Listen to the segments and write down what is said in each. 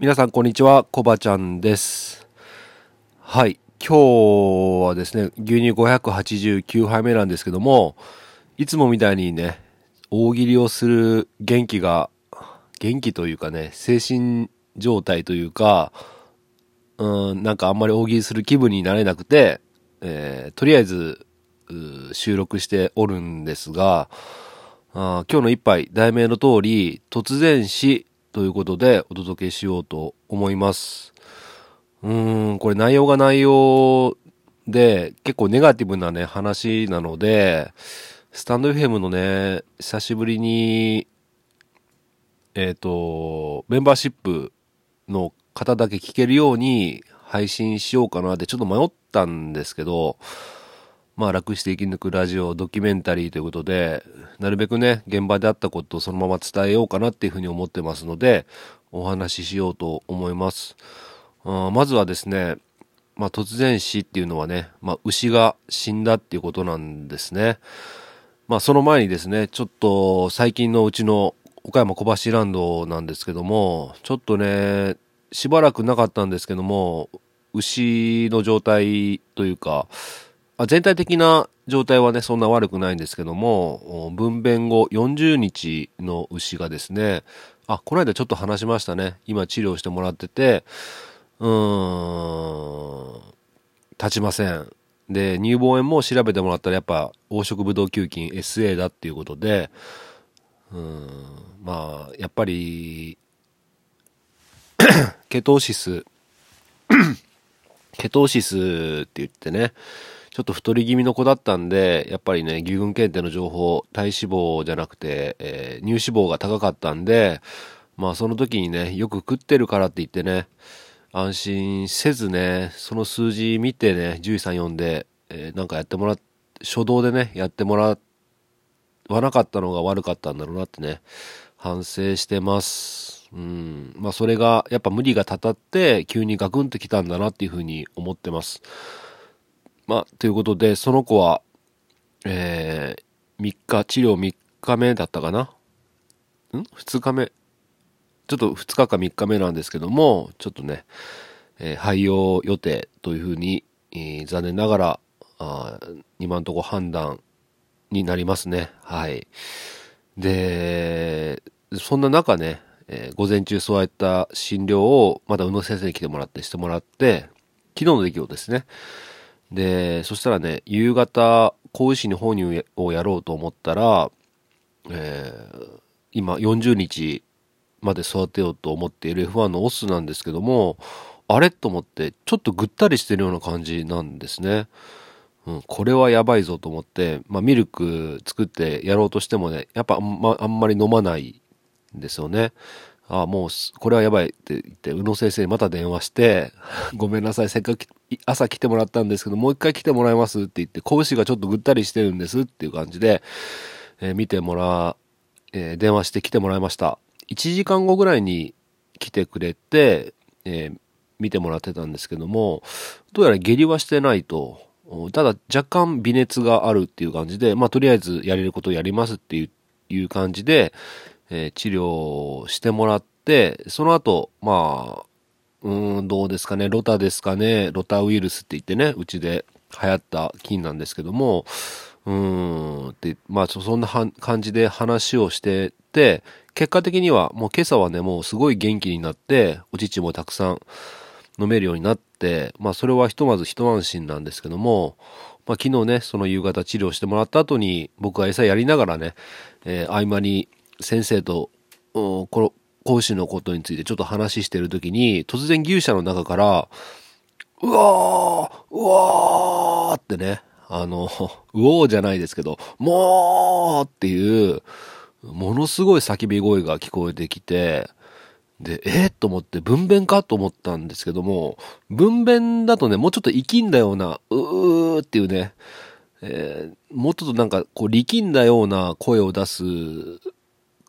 皆さんこんにちは、コバちゃんです。はい。今日はですね、牛乳589杯目なんですけども、いつもみたいにね、大喜利をする元気が、元気というかね、精神状態というか、うん、なんかあんまり大喜利する気分になれなくて、えーとりあえず、収録しておるんですが、あ今日の一杯、題名の通り、突然死ということでお届けしようと思います。うーん、これ内容が内容で、結構ネガティブなね、話なので、スタンド FM のね、久しぶりに、えっ、と、メンバーシップの方だけ聞けるように配信しようかなってちょっと迷ったんですけど、まあ楽して生き抜くラジオドキュメンタリーということで、なるべくね、現場であったことをそのまま伝えようかなっていうふうに思ってますので、お話ししようと思います。まずはですね、まあ突然死っていうのはね、まあ牛が死んだっていうことなんですね。まあその前にですね、ちょっと最近のうちの岡山小橋ランドなんですけども、ちょっとね、しばらくなかったんですけども、牛の状態というか、あ全体的な状態はね、そんな悪くないんですけども、分娩後40日の牛がですね、あ、この間ちょっと話しましたね。今治療してもらってて、うーん、立ちません。で、乳房炎も調べてもらったらやっぱ黄色ブドウ球菌 SA だっていうことで、うーん、まあ、やっぱり、ケトーシス、ケトーシスって言ってね、ちょっと太り気味の子だったんで、やっぱりね、牛群検定の情報、体脂肪じゃなくて、えー乳脂肪が高かったんで、まあその時にね、よく食ってるからって言ってね、安心せずね、その数字見てね、獣医さん呼んで、えーなんかやってもらっ、初動でね、やってもらわなかったのが悪かったんだろうなってね、反省してます。うん。まあそれが、やっぱ無理がたたって、急にガクンときたんだなっていうふうに思ってます。まあ、ということで、その子は、えー、3日、治療3日目だったかな？ん ?2 日目？ちょっと2日か3日目なんですけども、ちょっとね、えー廃用予定というふうに、えー残念ながら、あ今のとこ判断になりますね。はい。で、そんな中ね、えー午前中そういった診療をまた宇野先生に来てもらってしてもらって、昨日の出来事ですね。で、そしたらね、夕方、子牛に放乳をやろうと思ったら、えー今40日まで育てようと思っている F1 のオスなんですけども、あれと思って、ちょっとぐったりしてるような感じなんですね。うん、これはやばいぞと思って、まあ、ミルク作ってやろうとしてもね、やっぱあんまあんまり飲まないんですよね。あもう、これはやばいって言って、宇野先生にまた電話して、ごめんなさい、せっかく朝来てもらったんですけど、もう一回来てもらえますって言って、拳がちょっとぐったりしてるんですっていう感じで、えー見てもら、えー電話して来てもらいました。1時間後ぐらいに来てくれて、えー見てもらってたんですけども、どうやら下痢はしてないと。ただ若干微熱があるっていう感じで、まあとりあえずやれることやりますっていう感じで、えー治療してもらって、その後、まあ、うん、どうですかね、ロタですかね、ロタウイルスって言ってね、うちで流行った菌なんですけども、うん、って、まあ、そんな感じで話をしてて、結果的には、もう今朝はね、もうすごい元気になって、お乳もたくさん飲めるようになって、まあ、それはひとまず一安心なんですけども、まあ、昨日ね、その夕方治療してもらった後に、僕が餌やりながらね、えー合間に先生と、この、講師のことについてちょっと話してるときに、突然牛舎の中から、うわーうわーってね、あの、うおーじゃないですけど、もーっていう、ものすごい叫び声が聞こえてきて、で、えーと思って、分娩かと思ったんですけども、分娩だとね、もうちょっと生きんだような、うーっていうね、えーもうちょっとなんか、こう、力んだような声を出す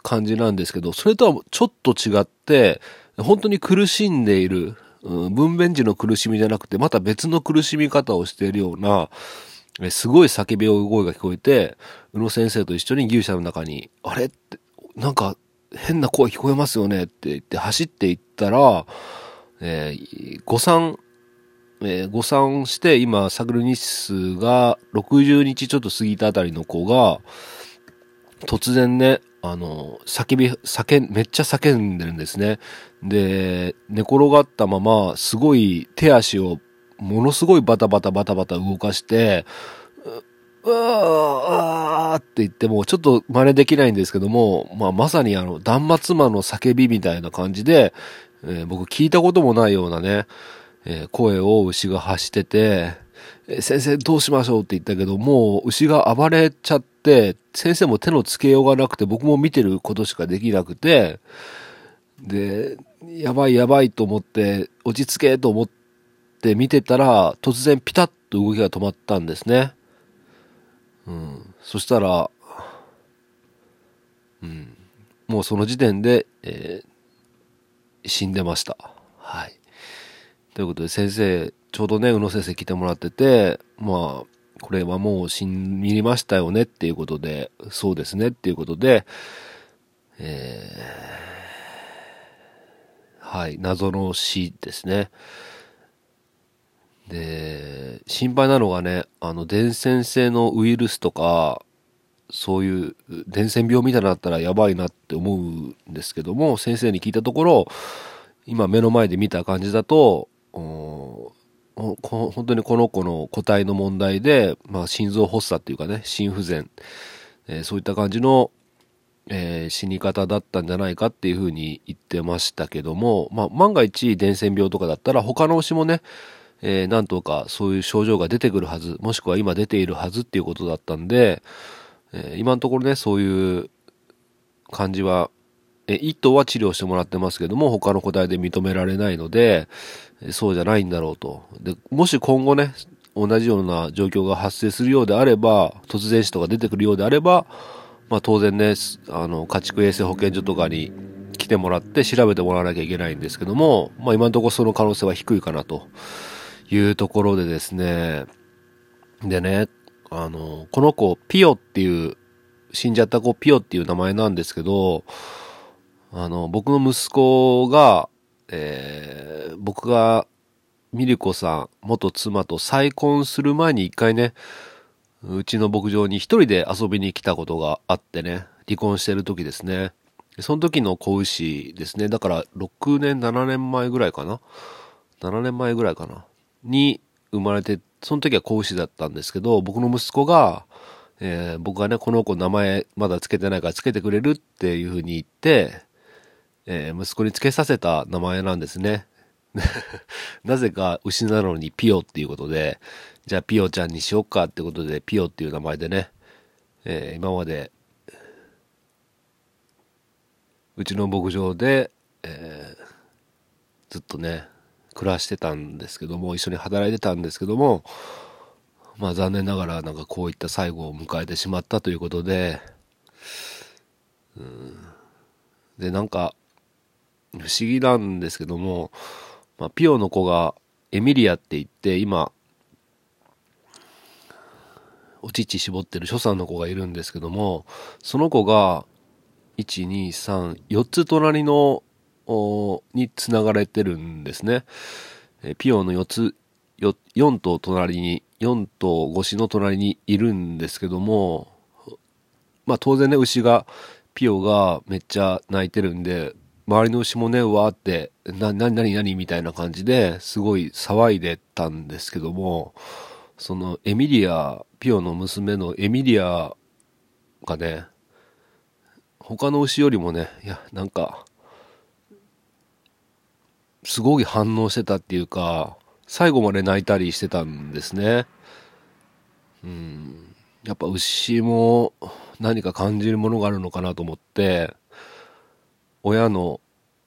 感じなんですけど、それとはちょっと違って、本当に苦しんでいる、うん、分娩時の苦しみじゃなくて、また別の苦しみ方をしているような、えすごい叫び声が聞こえて、宇野先生と一緒に牛舎の中に、あれ？って、なんか、変な声聞こえますよね？って言って走っていったら、えー、誤算、えー、誤算して今、サグル日数が60日ちょっと過ぎたあたりの子が、突然ね、あの、叫び、叫、めっちゃ叫んでるんですね。で、寝転がったまま、すごい手足を、ものすごいバタバタバタバタ動かして、うわーって言っても、ちょっと真似できないんですけども、まあ、まさにあの、断末魔の叫びみたいな感じで、えー、僕聞いたこともないようなね、えー、声を牛が発してて、えー、先生どうしましょうって言ったけど、もう牛が暴れちゃって、先生も手のつけようがなくて、僕も見てることしかできなくて、で、やばいやばいと思って、落ち着けと思って見てたら、突然ピタッと動きが止まったんですね。うん。そしたら、うん。もうその時点で、えー、死んでました。はい。ということで先生、ちょうどね、宇野先生来てもらってて、まあ、これはもう死にましたよねっていうことで、そうですねっていうことで、えー、はい、謎の死ですね。で、心配なのがね、あの、伝染性のウイルスとか、そういう伝染病みたいになったらやばいなって思うんですけども、先生に聞いたところ、今目の前で見た感じだと、本当にこの子の個体の問題で、まあ、心臓発作っていうかね、心不全、えー、そういった感じの、えー、死に方だったんじゃないかっていうふうに言ってましたけども、まあ、万が一伝染病とかだったら他の牛もね、えー、なんとかそういう症状が出てくるはず、もしくは今出ているはずっていうことだったんで、えー、今のところね、そういう感じは、え、一頭は治療してもらってますけども、他の個体で認められないので、そうじゃないんだろうと。で、もし今後ね、同じような状況が発生するようであれば、突然死とか出てくるようであれば、まあ当然ね、あの、家畜衛生保健所とかに来てもらって調べてもらわなきゃいけないんですけども、まあ今のところその可能性は低いかなと。いうところでですね、でね、あの、この子、ピオっていう、死んじゃった子ピオっていう名前なんですけど、あの、僕の息子が、えー、僕がミリコさん、元妻と再婚する前に一回ね、うちの牧場に一人で遊びに来たことがあってね、離婚してる時ですね。その時の子牛ですね。だから6年、7年前ぐらいかな？7年前ぐらいかな？に生まれて、その時は子牛だったんですけど、僕の息子が、えー、僕がね、この子名前まだ付けてないから付けてくれるっていうふうに言って、えー、息子に付けさせた名前なんですね。なぜか牛なのにピオっていうことで、じゃあピオちゃんにしよっかってことで、ピオっていう名前でね、えー、今まで、うちの牧場で、えー、ずっとね、暮らしてたんですけども、一緒に働いてたんですけども、まあ残念ながらなんかこういった最後を迎えてしまったということで、うん、で、なんか、不思議なんですけども、まあ、ピオの子がエミリアって言って、今、お乳絞ってる所さんの子がいるんですけども、その子が、1、2、3、4つ隣のに繋がれてるんですね。えピオの4つ、4頭隣に、4頭越しの隣にいるんですけども、まあ当然ね、牛が、ピオがめっちゃ泣いてるんで、周りの牛もね、わーって、な、なになになにみたいな感じですごい騒いでたんですけども、そのエミリア、ピオの娘のエミリアがね、他の牛よりもね、いや、なんか、すごい反応してたっていうか、最後まで泣いたりしてたんですね。うん。やっぱ牛も何か感じるものがあるのかなと思って、親の、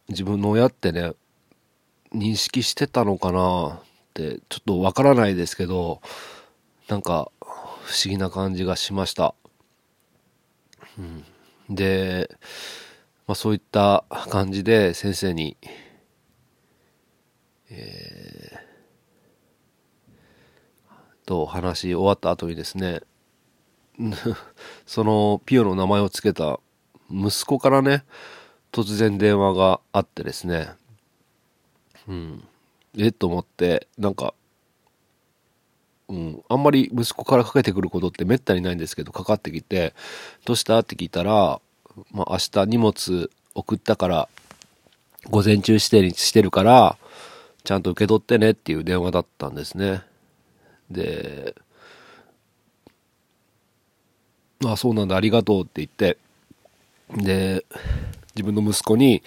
自分の親ってね、認識してたのかなって、ちょっとわからないですけど、なんか不思議な感じがしました。うん、で、まあそういった感じで先生にえー、と話し終わった後にですね、そのピオの名前を付けた息子からね、突然電話があってですね、うん、えっと思って、なんか、うん、あんまり息子からかけてくることってめったにないんですけど、かかってきて、どうした？って聞いたら、まあ、明日荷物送ったから、午前中指定にしてるから、ちゃんと受け取ってねっていう電話だったんですね。で、あ、そうなんだ、ありがとうって言って、で、自分の息子に、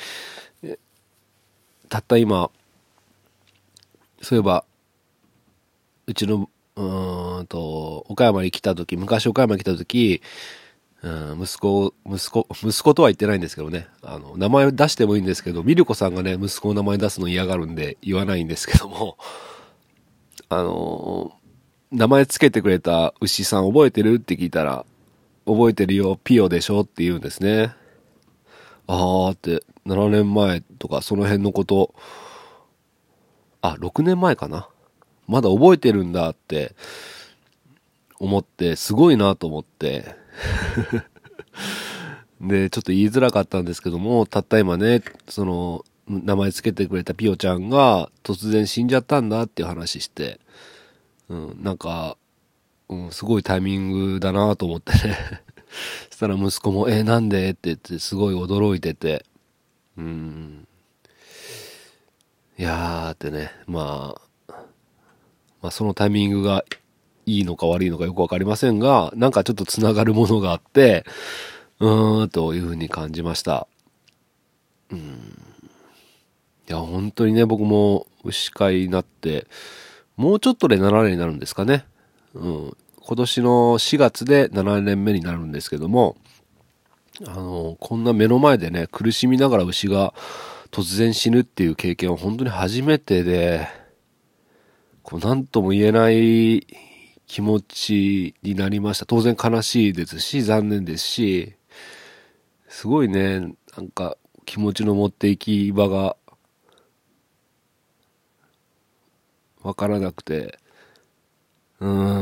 たった今、そういえば、うちの、うんと、岡山に来た時、昔岡山に来た時、うん、息子、息子、息子とは言ってないんですけどね。あの、名前を出してもいいんですけど、ミルコさんがね、息子の名前出すの嫌がるんで言わないんですけども、あの、名前つけてくれた牛さん覚えてる？って聞いたら、覚えてるよ、ピオでしょ？って言うんですね。あーって、7年前とかその辺のこと、あ、6年前かな？まだ覚えてるんだって思って、すごいなと思って、で、ちょっと言いづらかったんですけども、たった今ね、その、名前つけてくれたピオちゃんが突然死んじゃったんだっていう話して、うん、なんか、うん、すごいタイミングだなと思ってね。そしたら息子も、えなんで？って言ってすごい驚いてて、うん。いやーってね、まあ、まあそのタイミングがいいのか悪いのかよくわかりませんが、なんかちょっと繋がるものがあって、うーん、というふうに感じました。うん。いや、本当にね、僕も牛飼いになって、もうちょっとで7年になるんですかね。うん。今年の4月で7年目になるんですけども、あの、こんな目の前でね、苦しみながら牛が突然死ぬっていう経験は本当に初めてで、こう、なんとも言えない気持ちになりました。当然悲しいですし、残念ですし、すごいね、なんか気持ちの持っていき場がわからなくて、うーん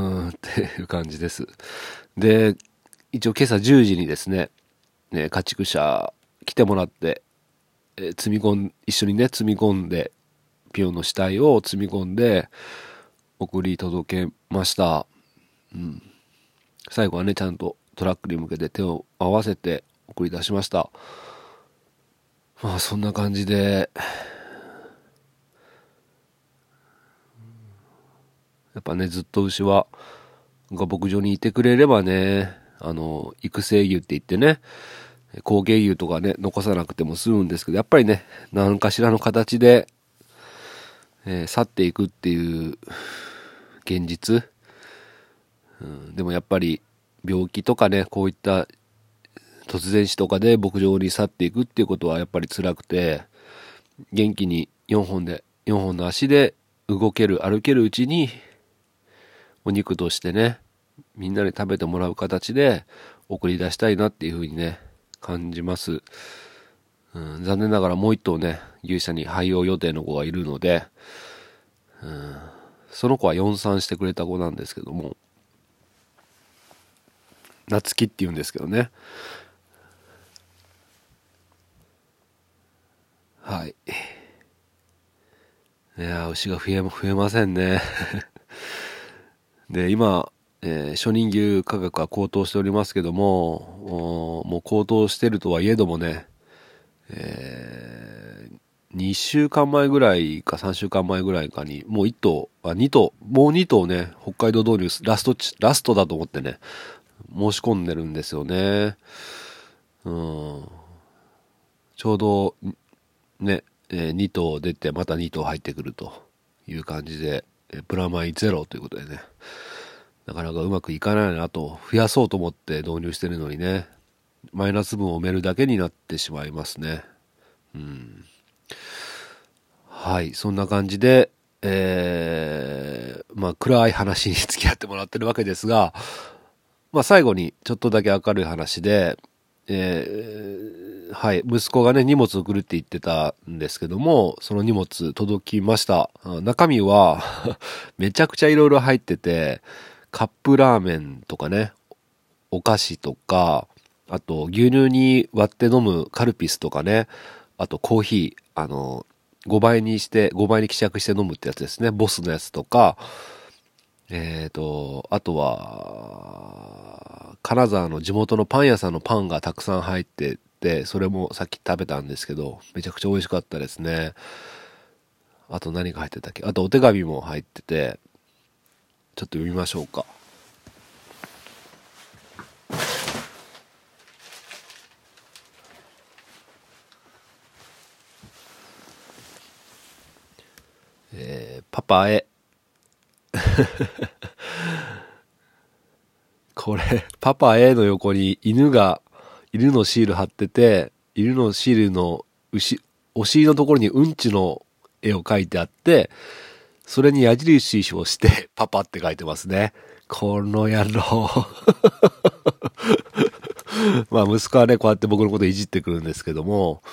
っていう感じです。で、一応今朝10時にですね、ね、家畜車来てもらって、え積み込ん、一緒にね、積み込んで、ピオの死体を積み込んで、送り届けました。うん。最後はね、ちゃんとトラックに向けて手を合わせて送り出しました。まあ、そんな感じで、やっぱね、ずっと牛は、が牧場にいてくれればね、あの、育成牛って言ってね、工芸牛とかね、残さなくても済むんですけど、やっぱりね、何かしらの形で、えー、去っていくっていう現実、うん、でもやっぱり病気とかね、こういった突然死とかで牧場に去っていくっていうことはやっぱり辛くて、元気に4本で、4本の足で動ける、歩けるうちに、お肉としてね、みんなに食べてもらう形で送り出したいなっていうふうにね、感じます。うん、残念ながらもう一頭ね、牛舎に廃用予定の子がいるので、うん、その子は4産してくれた子なんですけども、夏木って言うんですけどね。はい。いや牛が増え、増えませんね。で、今、えー、初任牛価格は高騰しておりますけども、もう高騰してるとはいえどもね、えー、2週間前ぐらいか3週間前ぐらいかに、もう1頭、あ、2頭、もう2頭ね、北海道導入、ラスト、ラストだと思ってね、申し込んでるんですよね。うん。ちょうど、ね、えー、2頭出て、また2頭入ってくるという感じで、プラマイゼロということでね、なかなかうまくいかないなと、増やそうと思って導入してるのにね、マイナス分を埋めるだけになってしまいますね。うん。はい、そんな感じで、えー、まあ暗い話に付き合ってもらってるわけですが、まあ最後にちょっとだけ明るい話で、えー、はい、息子がね、荷物送るって言ってたんですけども、その荷物届きました。中身は めちゃくちゃ色々入ってて、カップラーメンとかね、お菓子とか、あと、牛乳に割って飲むカルピスとかね、あとコーヒー、あの、5倍にして、5倍に希釈して飲むってやつですね。ボスのやつとか、えっ、ー、と、あとは、金沢の地元のパン屋さんのパンがたくさん入ってて、それもさっき食べたんですけど、めちゃくちゃ美味しかったですね。あと何が入ってたっけ？あとお手紙も入ってて、ちょっと読みましょうか。えー、パパへ。これ、パパへの横に犬が、犬のシール貼ってて、犬のシールの牛、お尻のところにうんちの絵を描いてあって、それに矢印をして、パパって書いてますね。この野郎。まあ息子はね、こうやって僕のこといじってくるんですけども、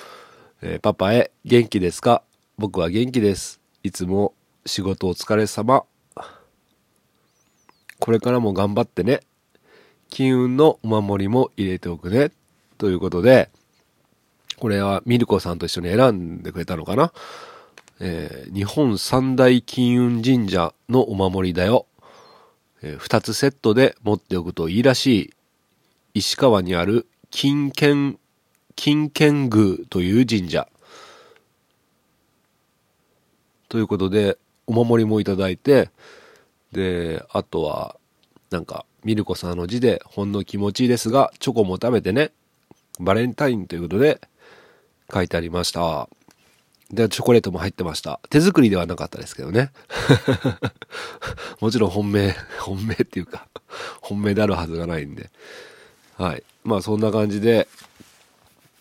えー、パパへ、元気ですか？僕は元気です。いつも仕事お疲れ様。これからも頑張ってね。金運のお守りも入れておくね。ということで、これはミルコさんと一緒に選んでくれたのかな？えー、日本三大金運神社のお守りだよ。えー、二つセットで持っておくといいらしい。石川にある金剣、金剣宮という神社。ということで、お守りもいただいて、で、あとは、なんか、ミルコさんの字で、ほんの気持ちいいですが、チョコも食べてね。バレンタインということで、書いてありました。で、チョコレートも入ってました。手作りではなかったですけどね。もちろん本命、本命っていうか、本命であるはずがないんで。はい。まあそんな感じで、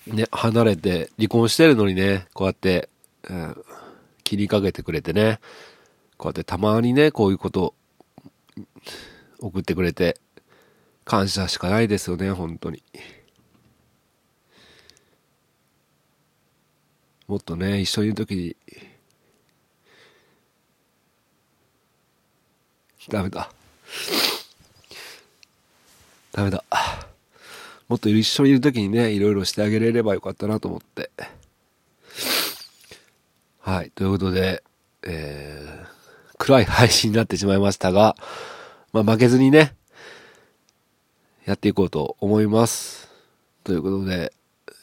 ね、離れて、離婚してるのにね、こうやって、うん、気にかけてくれてね、こうやってたまにね、こういうこと送ってくれて、感謝しかないですよね、本当に。もっとね、一緒にいるときに、ダメだ。ダメだ。もっと一緒にいるときにね、いろいろしてあげれればよかったなと思って。はい。ということで、えー、暗い配信になってしまいましたが、まあ、負けずにね、やっていこうと思います。ということで、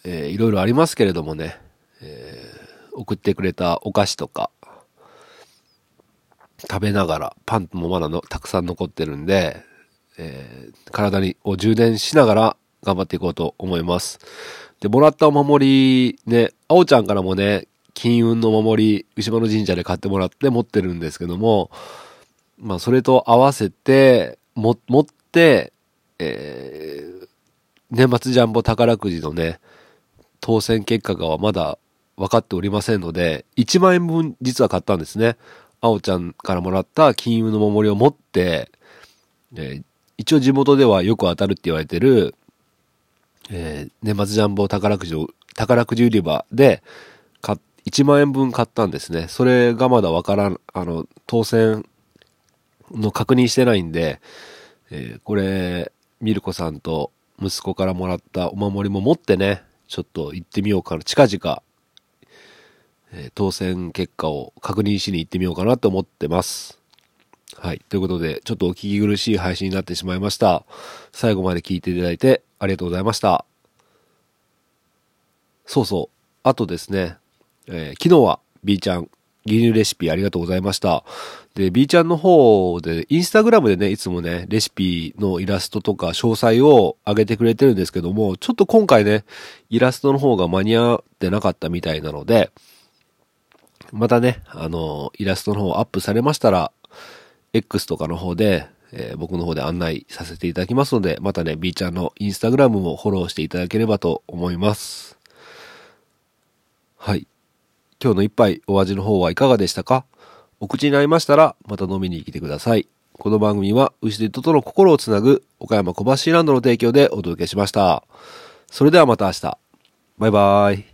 えー、いろいろありますけれどもね、えー、送ってくれたお菓子とか、食べながら、パンもまだのたくさん残ってるんで、えー、体にを充電しながら頑張っていこうと思います。で、もらったお守り、ね、あおちゃんからもね、金運の守り、牛間神社で買ってもらって持ってるんですけども、まあ、それと合わせて、も、持って、えー、年末ジャンボ宝くじのね、当選結果がまだ分かっておりませんので、1万円分実は買ったんですね。あおちゃんからもらった金融の守りを持って、えー、一応地元ではよく当たるって言われてる、えー、年末ジャンボ宝くじを、宝くじ売り場で、買、1万円分買ったんですね。それがまだわからん、あの、当選の確認してないんで、えー、これ、ミルコさんと息子からもらったお守りも持ってね、ちょっと行ってみようかな。近々えー、当選結果を確認しに行ってみようかなと思ってます。はい。ということで、ちょっとお聞き苦しい配信になってしまいました。最後まで聞いていただいてありがとうございました。そうそう。あとですね、えー、昨日は B ちゃん牛乳レシピありがとうございました。で、B ちゃんの方で、インスタグラムでね、いつもね、レシピのイラストとか詳細を上げてくれてるんですけども、ちょっと今回ね、イラストの方が間に合ってなかったみたいなので、またね、あの、イラストの方アップされましたら、X とかの方で、えー、僕の方で案内させていただきますので、またね、B ちゃんのインスタグラムもフォローしていただければと思います。はい。今日の一杯お味の方はいかがでしたか？お口に合いましたら、また飲みに来てください。この番組は、牛で人との心をつなぐ、岡山小橋ランドの提供でお届けしました。それではまた明日。バイバーイ。